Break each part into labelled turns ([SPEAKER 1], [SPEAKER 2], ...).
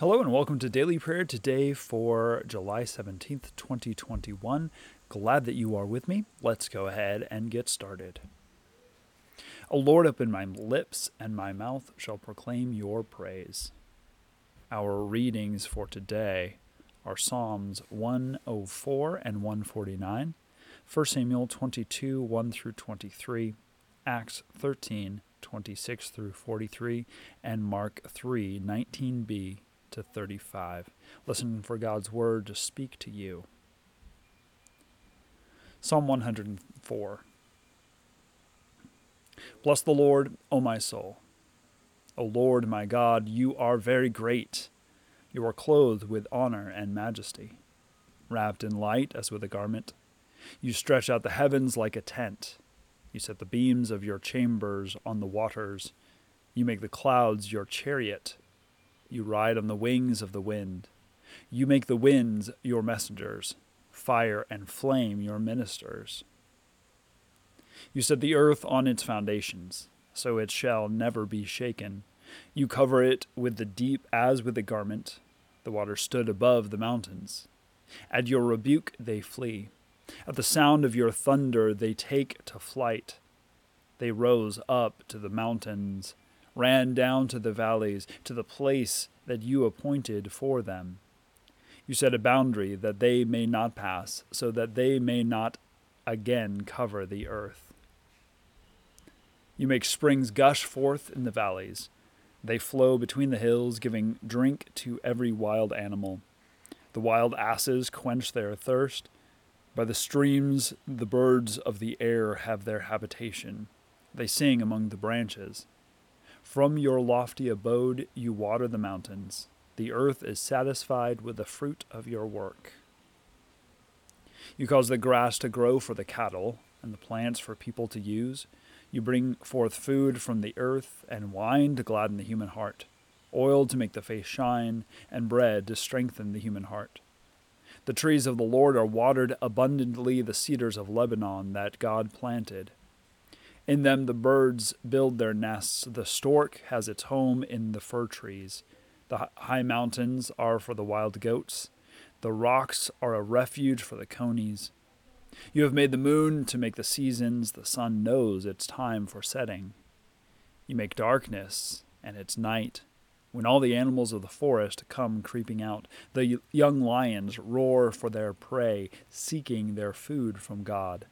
[SPEAKER 1] Hello and welcome to Daily Prayer today for July 17th, 2021. Glad that you are with me. Let's go ahead and get started. O Lord, open my lips, and my mouth shall proclaim your praise. Our readings for today are Psalms 104 and 149, 1 Samuel 22 1 through 23, Acts 13 26 through 43, and Mark 3 19b to 35. Listen for God's word to speak to you. Psalm 104 Bless the Lord, O my soul. O Lord my God, you are very great. You are clothed with honor and majesty, wrapped in light as with a garment. You stretch out the heavens like a tent. You set the beams of your chambers on the waters. You make the clouds your chariot. You ride on the wings of the wind. You make the winds your messengers, fire and flame your ministers. You set the earth on its foundations, so it shall never be shaken. You cover it with the deep as with a garment. The water stood above the mountains. At your rebuke they flee. At the sound of your thunder they take to flight. They rose up to the mountains ran down to the valleys, to the place that you appointed for them. You set a boundary that they may not pass, so that they may not again cover the earth. You make springs gush forth in the valleys. They flow between the hills, giving drink to every wild animal. The wild asses quench their thirst. By the streams, the birds of the air have their habitation. They sing among the branches. From your lofty abode you water the mountains. The earth is satisfied with the fruit of your work. You cause the grass to grow for the cattle, and the plants for people to use. You bring forth food from the earth, and wine to gladden the human heart, oil to make the face shine, and bread to strengthen the human heart. The trees of the Lord are watered abundantly, the cedars of Lebanon that God planted. In them the birds build their nests. The stork has its home in the fir trees. The high mountains are for the wild goats. The rocks are a refuge for the conies. You have made the moon to make the seasons. The sun knows its time for setting. You make darkness and its night. When all the animals of the forest come creeping out, the young lions roar for their prey, seeking their food from God.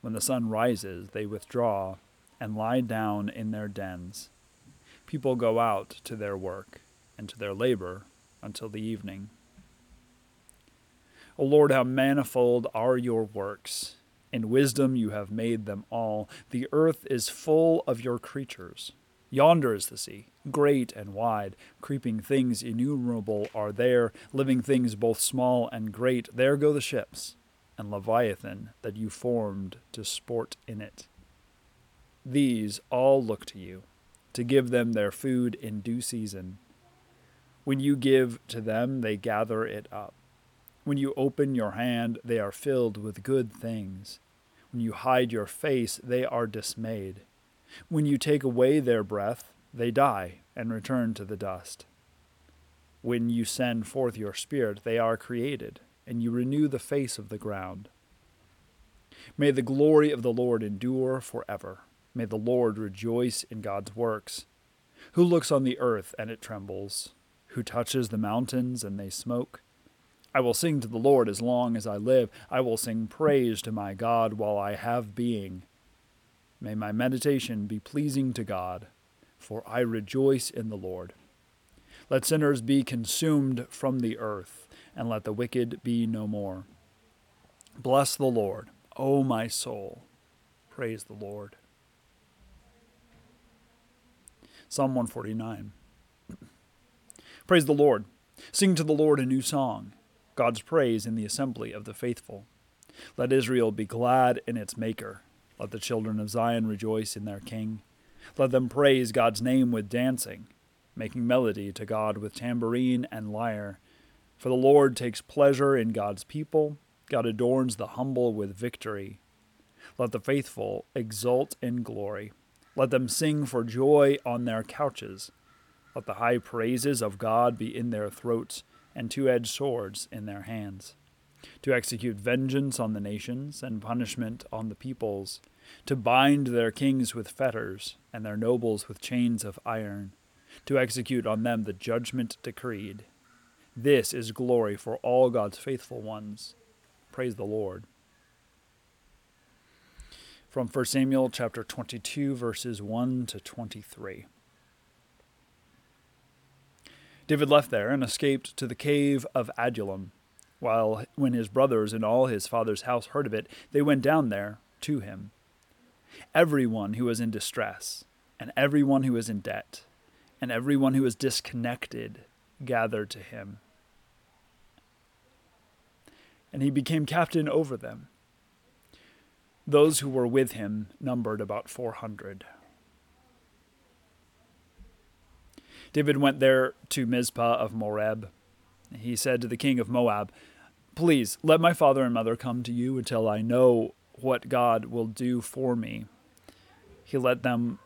[SPEAKER 1] When the sun rises, they withdraw and lie down in their dens. People go out to their work and to their labor until the evening. O Lord, how manifold are your works! In wisdom you have made them all. The earth is full of your creatures. Yonder is the sea, great and wide. Creeping things innumerable are there, living things both small and great. There go the ships and Leviathan that you formed to sport in it. These all look to you, to give them their food in due season. When you give to them, they gather it up. When you open your hand, they are filled with good things. When you hide your face, they are dismayed. When you take away their breath, they die and return to the dust. When you send forth your spirit, they are created and you renew the face of the ground. May the glory of the Lord endure forever. May the Lord rejoice in God's works. Who looks on the earth and it trembles? Who touches the mountains and they smoke? I will sing to the Lord as long as I live. I will sing praise to my God while I have being. May my meditation be pleasing to God, for I rejoice in the Lord. Let sinners be consumed from the earth and let the wicked be no more. Bless the Lord, O my soul. Praise the Lord. Psalm 149. Praise the Lord. Sing to the Lord a new song, God's praise in the assembly of the faithful. Let Israel be glad in its Maker. Let the children of Zion rejoice in their King. Let them praise God's name with dancing, making melody to God with tambourine and lyre for the Lord takes pleasure in God's people. God adorns the humble with victory. Let the faithful exult in glory. Let them sing for joy on their couches. Let the high praises of God be in their throats, and two edged swords in their hands, to execute vengeance on the nations, and punishment on the peoples, to bind their kings with fetters, and their nobles with chains of iron, to execute on them the judgment decreed. This is glory for all God's faithful ones. Praise the Lord. From 1 Samuel chapter 22 verses 1 to 23. David left there and escaped to the cave of Adullam. While when his brothers and all his father's house heard of it, they went down there to him. Everyone who was in distress, and everyone who was in debt, and everyone who was disconnected gathered to him. And he became captain over them. Those who were with him numbered about four hundred. David went there to Mizpah of Moreb. He said to the king of Moab, Please let my father and mother come to you until I know what God will do for me. He let them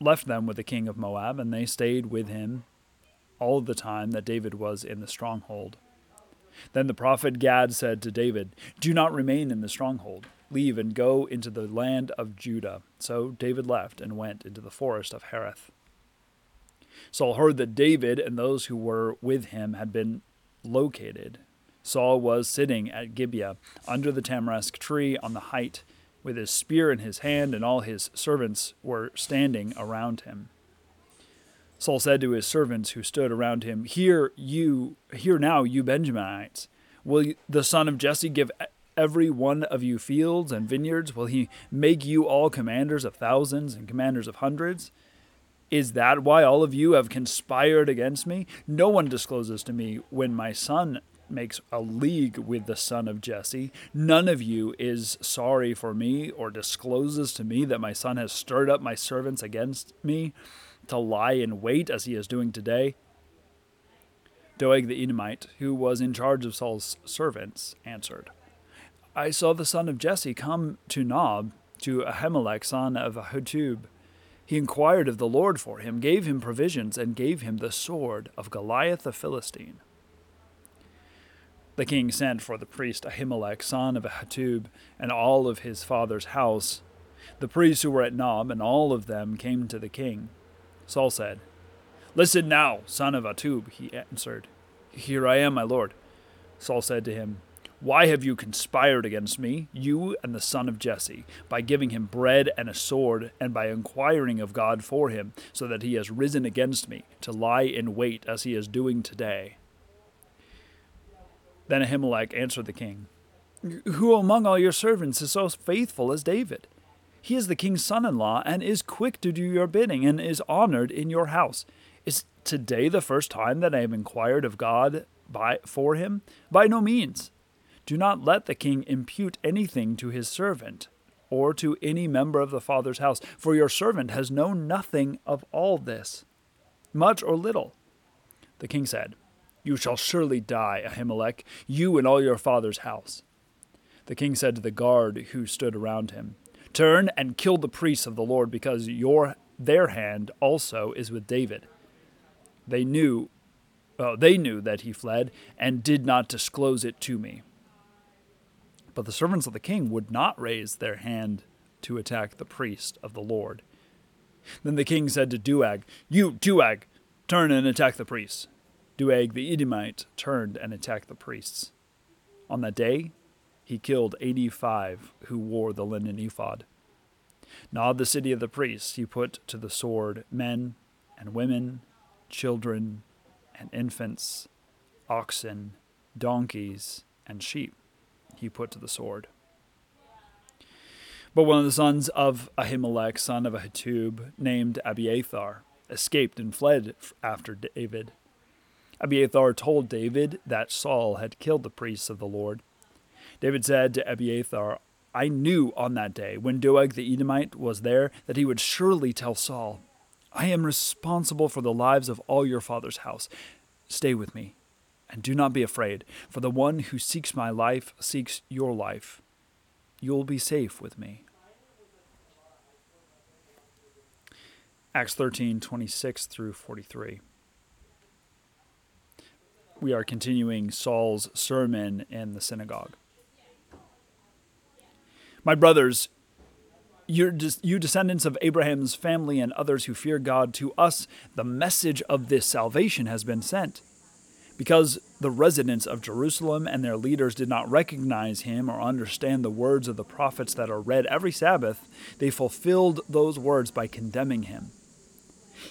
[SPEAKER 1] left them with the king of Moab, and they stayed with him all the time that David was in the stronghold. Then the prophet Gad said to David, Do not remain in the stronghold. Leave and go into the land of Judah. So David left and went into the forest of Hereth. Saul heard that David and those who were with him had been located. Saul was sitting at Gibeah under the tamarisk tree on the height, with his spear in his hand, and all his servants were standing around him. Saul said to his servants who stood around him, "Hear you, hear now, you Benjaminites. Will the son of Jesse give every one of you fields and vineyards? Will he make you all commanders of thousands and commanders of hundreds?" Is that why all of you have conspired against me? No one discloses to me when my son makes a league with the son of Jesse. None of you is sorry for me or discloses to me that my son has stirred up my servants against me to lie in wait as he is doing today. Doeg the Edomite, who was in charge of Saul's servants, answered, I saw the son of Jesse come to Nob, to Ahimelech, son of Ahitub, he inquired of the Lord for him, gave him provisions, and gave him the sword of Goliath the Philistine. The king sent for the priest Ahimelech, son of Ahitub, and all of his father's house. The priests who were at Nob, and all of them came to the king. Saul said, Listen now, son of Ahitub, he answered. Here I am, my lord. Saul said to him, why have you conspired against me, you and the son of Jesse, by giving him bread and a sword, and by inquiring of God for him, so that he has risen against me, to lie in wait as he is doing today? Then Ahimelech answered the king, Who among all your servants is so faithful as David? He is the king's son in law, and is quick to do your bidding, and is honored in your house. Is today the first time that I have inquired of God by, for him? By no means. Do not let the king impute anything to his servant, or to any member of the father's house, for your servant has known nothing of all this, much or little. The king said, You shall surely die, Ahimelech, you and all your father's house. The king said to the guard who stood around him, Turn and kill the priests of the Lord, because your their hand also is with David. They knew, uh, they knew that he fled, and did not disclose it to me. But the servants of the king would not raise their hand to attack the priest of the Lord. Then the king said to Doeg, You, Doeg, turn and attack the priests. Doeg the Edomite turned and attacked the priests. On that day, he killed 85 who wore the linen ephod. Nob the city of the priests he put to the sword men and women, children and infants, oxen, donkeys, and sheep he put to the sword. But one of the sons of Ahimelech, son of Ahitub, named Abiathar, escaped and fled after David. Abiathar told David that Saul had killed the priests of the Lord. David said to Abiathar, I knew on that day, when Doeg the Edomite was there, that he would surely tell Saul, I am responsible for the lives of all your father's house. Stay with me and do not be afraid, for the one who seeks my life seeks your life. You will be safe with me. Acts 13, 26 through 43. we are continuing Saul's sermon in the synagogue. My brothers, you descendants of Abraham's family and others who fear God, to us the message of this salvation has been sent. Because the residents of Jerusalem and their leaders did not recognize him or understand the words of the prophets that are read every Sabbath, they fulfilled those words by condemning him.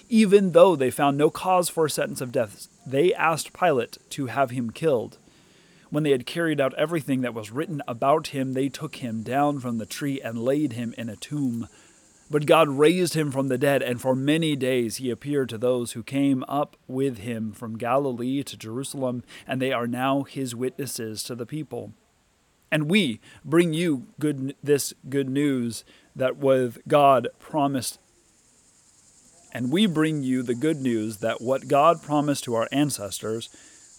[SPEAKER 1] Even though they found no cause for a sentence of death, they asked Pilate to have him killed. When they had carried out everything that was written about him, they took him down from the tree and laid him in a tomb. But God raised him from the dead, and for many days he appeared to those who came up with him from Galilee to Jerusalem, and they are now his witnesses to the people. And we bring you good this good news that with God promised and we bring you the good news that what God promised to our ancestors,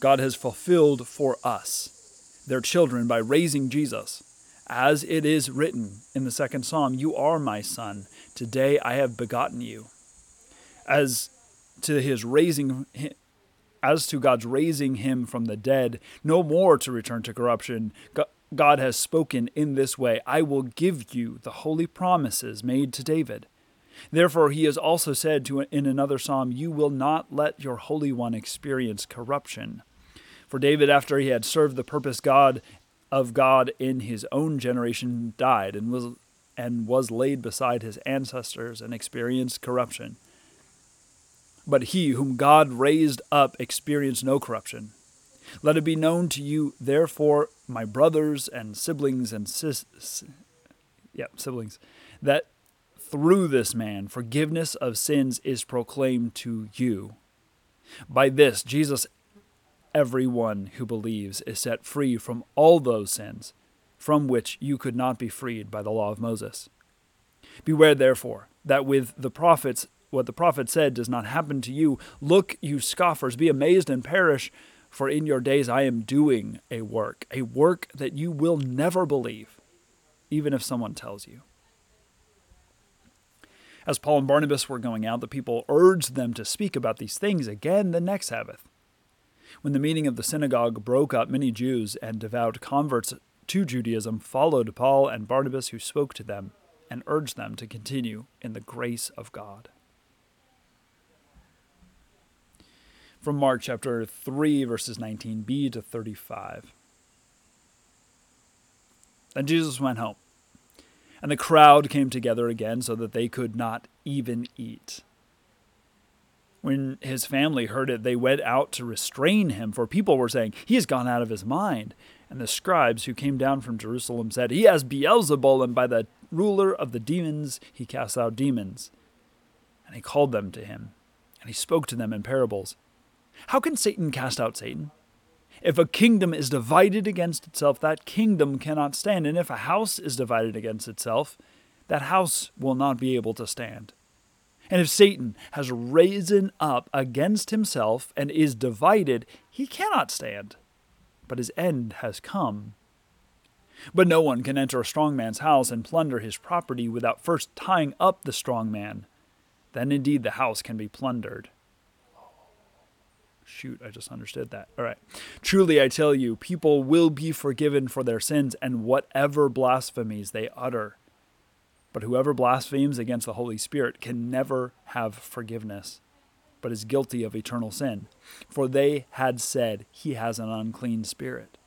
[SPEAKER 1] God has fulfilled for us, their children, by raising Jesus. As it is written in the second psalm, You are my son, today I have begotten you. As to his raising, as to God's raising him from the dead, no more to return to corruption, God has spoken in this way I will give you the holy promises made to David. Therefore, he has also said to in another psalm, You will not let your Holy One experience corruption. For David, after he had served the purpose God of God in his own generation, died and was and was laid beside his ancestors and experienced corruption. But he whom God raised up experienced no corruption. Let it be known to you, therefore, my brothers and siblings and sis, yeah, siblings, that through this man, forgiveness of sins is proclaimed to you. By this, Jesus, everyone who believes, is set free from all those sins from which you could not be freed by the law of Moses. Beware, therefore, that with the prophets, what the prophet said does not happen to you. Look, you scoffers, be amazed and perish, for in your days I am doing a work, a work that you will never believe, even if someone tells you. As Paul and Barnabas were going out, the people urged them to speak about these things again the next Sabbath. When the meeting of the synagogue broke up, many Jews and devout converts to Judaism followed Paul and Barnabas, who spoke to them and urged them to continue in the grace of God. From Mark chapter 3, verses 19b to 35. Then Jesus went home and the crowd came together again so that they could not even eat. When his family heard it, they went out to restrain him, for people were saying, He has gone out of his mind. And the scribes who came down from Jerusalem said, He has Beelzebul, and by the ruler of the demons he casts out demons. And he called them to him, and he spoke to them in parables. How can Satan cast out Satan? If a kingdom is divided against itself, that kingdom cannot stand. And if a house is divided against itself, that house will not be able to stand. And if Satan has risen up against himself and is divided, he cannot stand, but his end has come. But no one can enter a strong man's house and plunder his property without first tying up the strong man. Then indeed the house can be plundered. Shoot, I just understood that. All right. Truly, I tell you, people will be forgiven for their sins and whatever blasphemies they utter. But whoever blasphemes against the Holy Spirit can never have forgiveness, but is guilty of eternal sin. For they had said, He has an unclean spirit.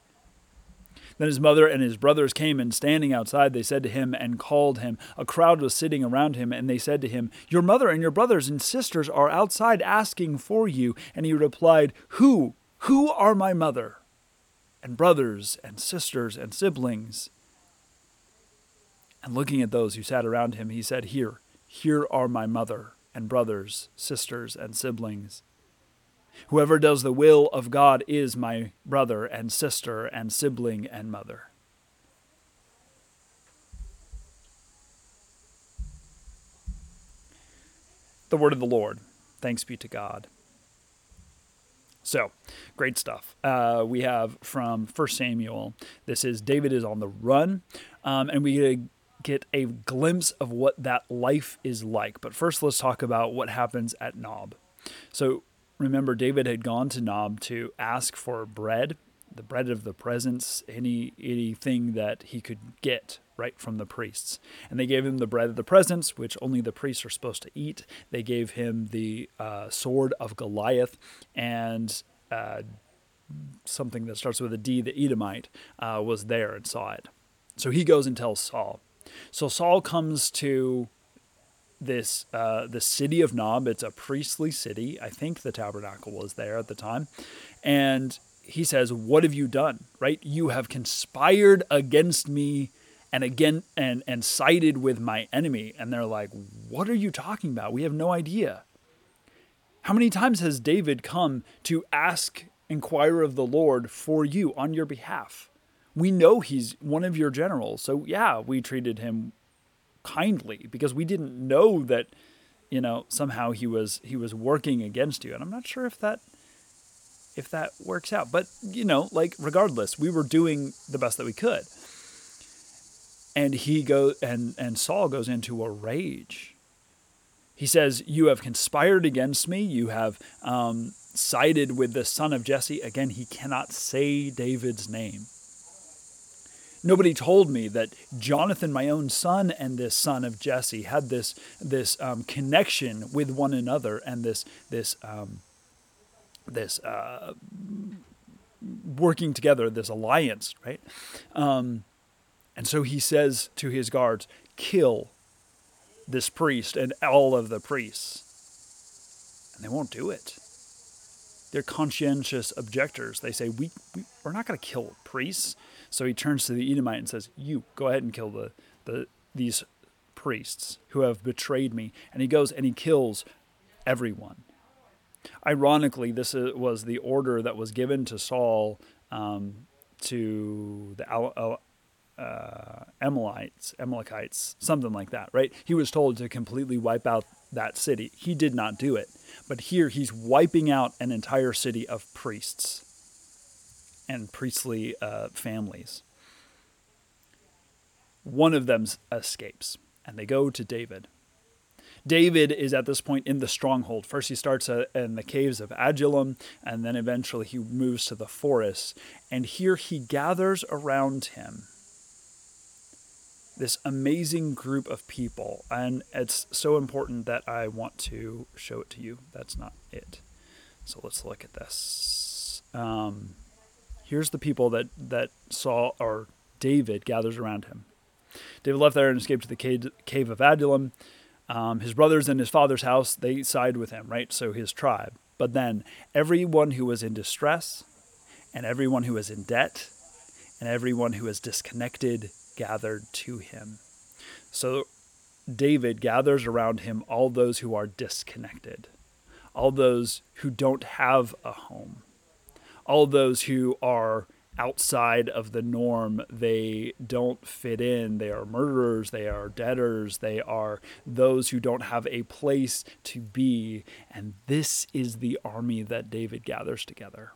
[SPEAKER 1] Then his mother and his brothers came, and standing outside, they said to him and called him. A crowd was sitting around him, and they said to him, Your mother and your brothers and sisters are outside asking for you. And he replied, Who? Who are my mother? And brothers and sisters and siblings? And looking at those who sat around him, he said, Here, here are my mother and brothers, sisters, and siblings. Whoever does the will of God is my brother and sister and sibling and mother. The word of the Lord. Thanks be to God. So, great stuff. Uh, we have from 1 Samuel. This is David is on the run, um, and we get a glimpse of what that life is like. But first, let's talk about what happens at Nob. So, remember David had gone to Nob to ask for bread, the bread of the presence, any anything that he could get right from the priests. And they gave him the bread of the presence, which only the priests are supposed to eat. They gave him the uh, sword of Goliath and uh, something that starts with a D, the Edomite, uh, was there and saw it. So he goes and tells Saul. So Saul comes to this uh, the city of Nob. It's a priestly city. I think the tabernacle was there at the time, and he says, "What have you done? Right? You have conspired against me." And again, and and sided with my enemy, and they're like, "What are you talking about? We have no idea." How many times has David come to ask, inquire of the Lord for you on your behalf? We know he's one of your generals, so yeah, we treated him kindly because we didn't know that you know somehow he was he was working against you. And i'm not sure if that if that works out. But you know like regardless we were doing the best that we could. And he go and and saul goes into a rage. He says you have conspired against me. You have um, sided with the son of jesse. Again he cannot say david's name Nobody told me that Jonathan, my own son, and this son of Jesse had this this um, connection with one another and this this um, this uh, working together, this alliance, right? Um, and so he says to his guards, "Kill this priest and all of the priests," and they won't do it. They're conscientious objectors. They say, "We, we we're not going to kill priests." So he turns to the Edomite and says, "You go ahead and kill the the these priests who have betrayed me." And he goes and he kills everyone. Ironically, this was the order that was given to Saul um, to the uh, Amalekites, Amalekites, something like that, right? He was told to completely wipe out that city. He did not do it. But here he's wiping out an entire city of priests and priestly uh, families. One of them escapes, and they go to David. David is at this point in the stronghold. First, he starts uh, in the caves of Adullam, and then eventually he moves to the forest. And here he gathers around him this amazing group of people. And it's so important that I want to show it to you. That's not it. So let's look at this. Um, here's the people that that Saul or David gathers around him. David left there and escaped to the cave, cave of Adullam. Um, his brothers and his father's house they side with him, right? So his tribe. But then everyone who was in distress, and everyone who was in debt, and everyone who was disconnected gathered to him. So David gathers around him all those who are disconnected, all those who don't have a home, all those who are outside of the norm. They don't fit in. They are murderers. They are debtors. They are those who don't have a place to be. And this is the army that David gathers together.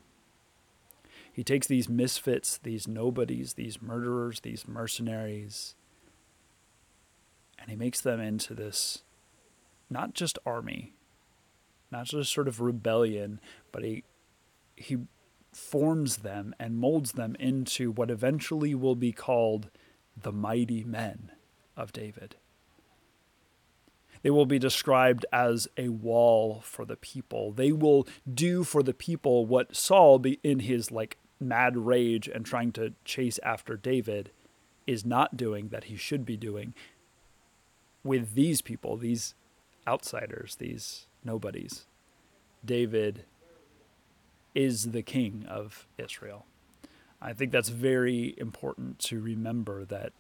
[SPEAKER 1] He takes these misfits, these nobodies, these murderers, these mercenaries, and he makes them into this not just army, not just sort of rebellion, but he he forms them and molds them into what eventually will be called the mighty men of David. They will be described as a wall for the people. They will do for the people what Saul, in his like mad rage and trying to chase after David, is not doing that he should be doing with these people, these outsiders, these nobodies. David is the king of Israel. I think that's very important to remember that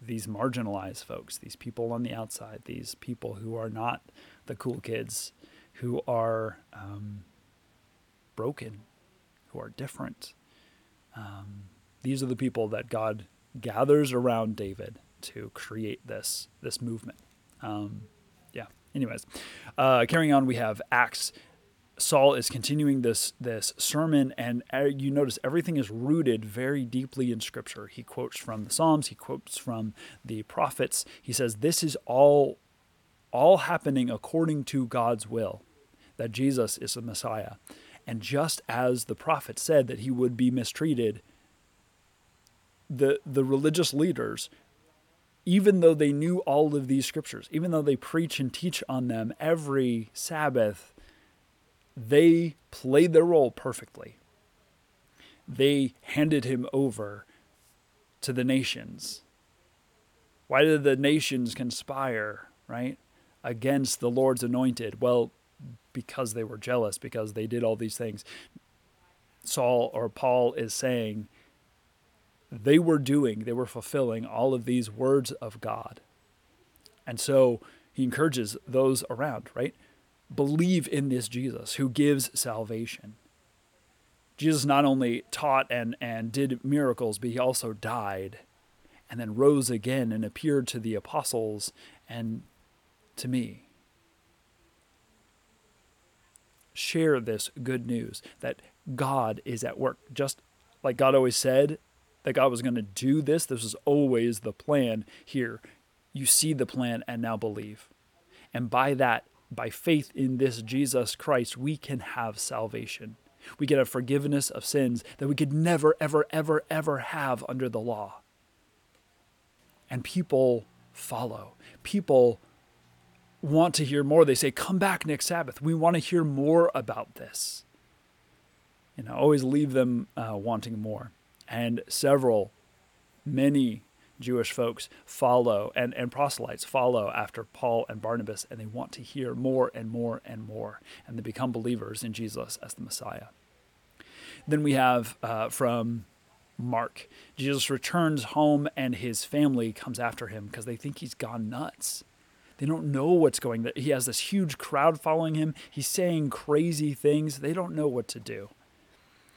[SPEAKER 1] these marginalized folks, these people on the outside, these people who are not the cool kids, who are um, broken, who are different, um, these are the people that God gathers around David to create this this movement. Um, yeah. Anyways, uh, carrying on, we have Acts Saul is continuing this this sermon, and you notice everything is rooted very deeply in Scripture. He quotes from the Psalms, he quotes from the prophets. He says, "This is all all happening according to God's will. that Jesus is the Messiah. And just as the prophet said that he would be mistreated, the, the religious leaders, even though they knew all of these scriptures, even though they preach and teach on them every Sabbath, they played their role perfectly. They handed him over to the nations. Why did the nations conspire, right, against the Lord's anointed? Well, because they were jealous, because they did all these things. Saul or Paul is saying they were doing, they were fulfilling all of these words of God. And so he encourages those around, right? Believe in this Jesus who gives salvation. Jesus not only taught and, and did miracles, but he also died and then rose again and appeared to the apostles and to me. Share this good news that God is at work. Just like God always said that God was going to do this, this was always the plan here. You see the plan and now believe. And by that, by faith in this Jesus Christ, we can have salvation. We get a forgiveness of sins that we could never, ever, ever, ever have under the law. And people follow. People want to hear more. They say, Come back next Sabbath. We want to hear more about this. And I always leave them uh, wanting more. And several, many Jewish folks follow and, and proselytes follow after Paul and Barnabas, and they want to hear more and more and more, and they become believers in Jesus as the Messiah. Then we have uh, from Mark Jesus returns home, and his family comes after him because they think he's gone nuts. They don't know what's going. He has this huge crowd following him. He's saying crazy things. They don't know what to do.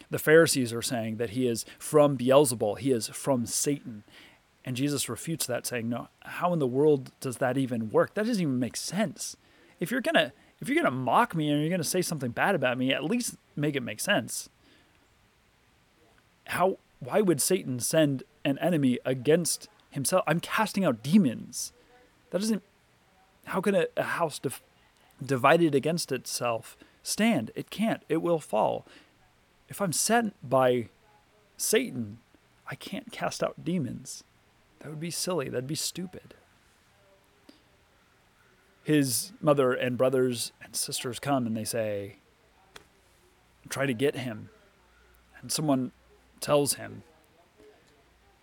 [SPEAKER 1] The Pharisees are saying that he is from Beelzebul. He is from Satan. And Jesus refutes that, saying, "No, how in the world does that even work? That doesn't even make sense. If you're gonna if you're gonna mock me and you're gonna say something bad about me, at least make it make sense. How? Why would Satan send an enemy against himself? I'm casting out demons. That doesn't. How can a, a house dif- divided against itself stand? It can't. It will fall. If I'm sent by Satan, I can't cast out demons. That would be silly. That'd be stupid. His mother and brothers and sisters come and they say, try to get him. And someone tells him,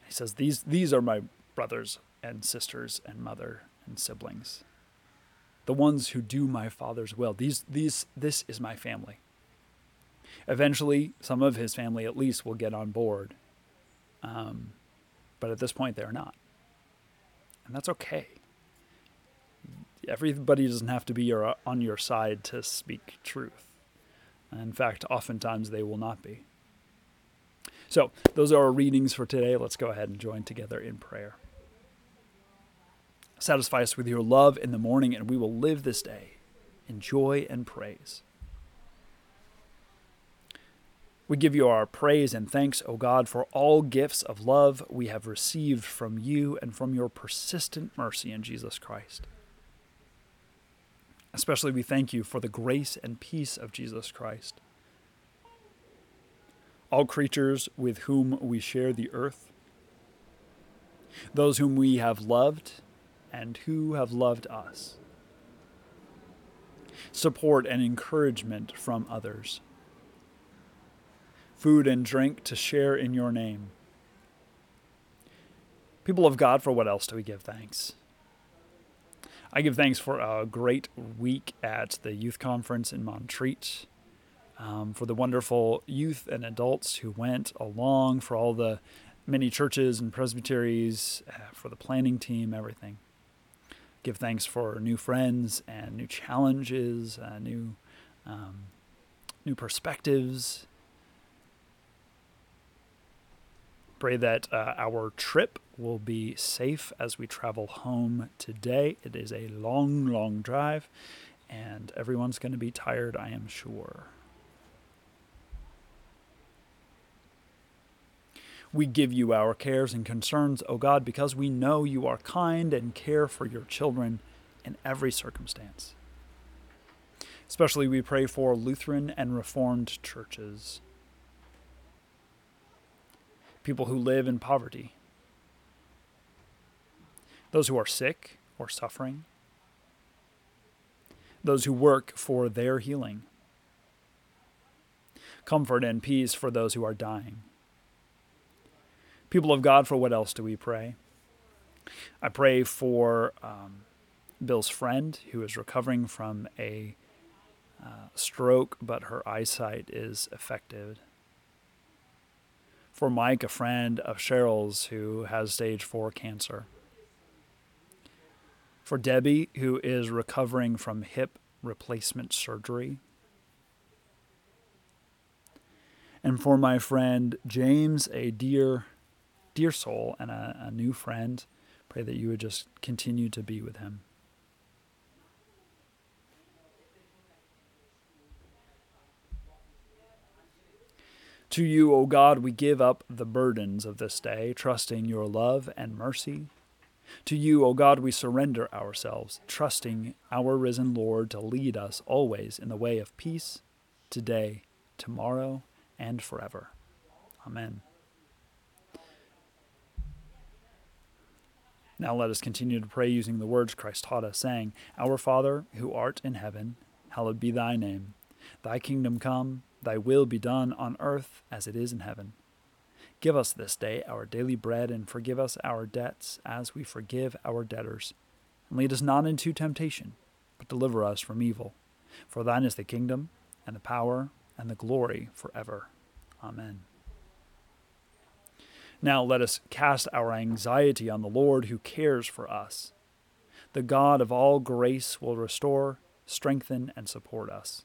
[SPEAKER 1] he says, These, these are my brothers and sisters and mother and siblings. The ones who do my father's will. These, these, this is my family. Eventually, some of his family at least will get on board. Um, but at this point, they're not. And that's okay. Everybody doesn't have to be your, on your side to speak truth. In fact, oftentimes they will not be. So, those are our readings for today. Let's go ahead and join together in prayer. Satisfy us with your love in the morning, and we will live this day in joy and praise. We give you our praise and thanks, O God, for all gifts of love we have received from you and from your persistent mercy in Jesus Christ. Especially, we thank you for the grace and peace of Jesus Christ. All creatures with whom we share the earth, those whom we have loved and who have loved us, support and encouragement from others food and drink to share in your name. People of God, for what else do we give thanks? I give thanks for a great week at the youth conference in Montreat, um, for the wonderful youth and adults who went along, for all the many churches and presbyteries, uh, for the planning team, everything. Give thanks for new friends and new challenges, uh, new um, new perspectives, Pray that uh, our trip will be safe as we travel home today. It is a long, long drive, and everyone's going to be tired, I am sure. We give you our cares and concerns, O God, because we know you are kind and care for your children in every circumstance. Especially we pray for Lutheran and Reformed churches, people who live in poverty, those who are sick or suffering, those who work for their healing, comfort and peace for those who are dying. People of God, for what else do we pray? I pray for um, Bill's friend who is recovering from a uh, stroke, but her eyesight is affected. For Mike, a friend of Cheryl's who has stage four cancer. For Debbie, who is recovering from hip replacement surgery. And for my friend James, a dear, dear soul and a, a new friend, pray that you would just continue to be with him. To you, O God, we give up the burdens of this day, trusting your love and mercy. To you, O God, we surrender ourselves, trusting our risen Lord to lead us always in the way of peace, today, tomorrow, and forever. Amen. Now let us continue to pray using the words Christ taught us, saying, Our Father, who art in heaven, hallowed be thy name. Thy kingdom come. Thy will be done on earth as it is in heaven. Give us this day our daily bread, and forgive us our debts as we forgive our debtors. And lead us not into temptation, but deliver us from evil. For thine is the kingdom, and the power, and the glory forever. Amen. Now let us cast our anxiety on the Lord who cares for us. The God of all grace will restore, strengthen, and support us.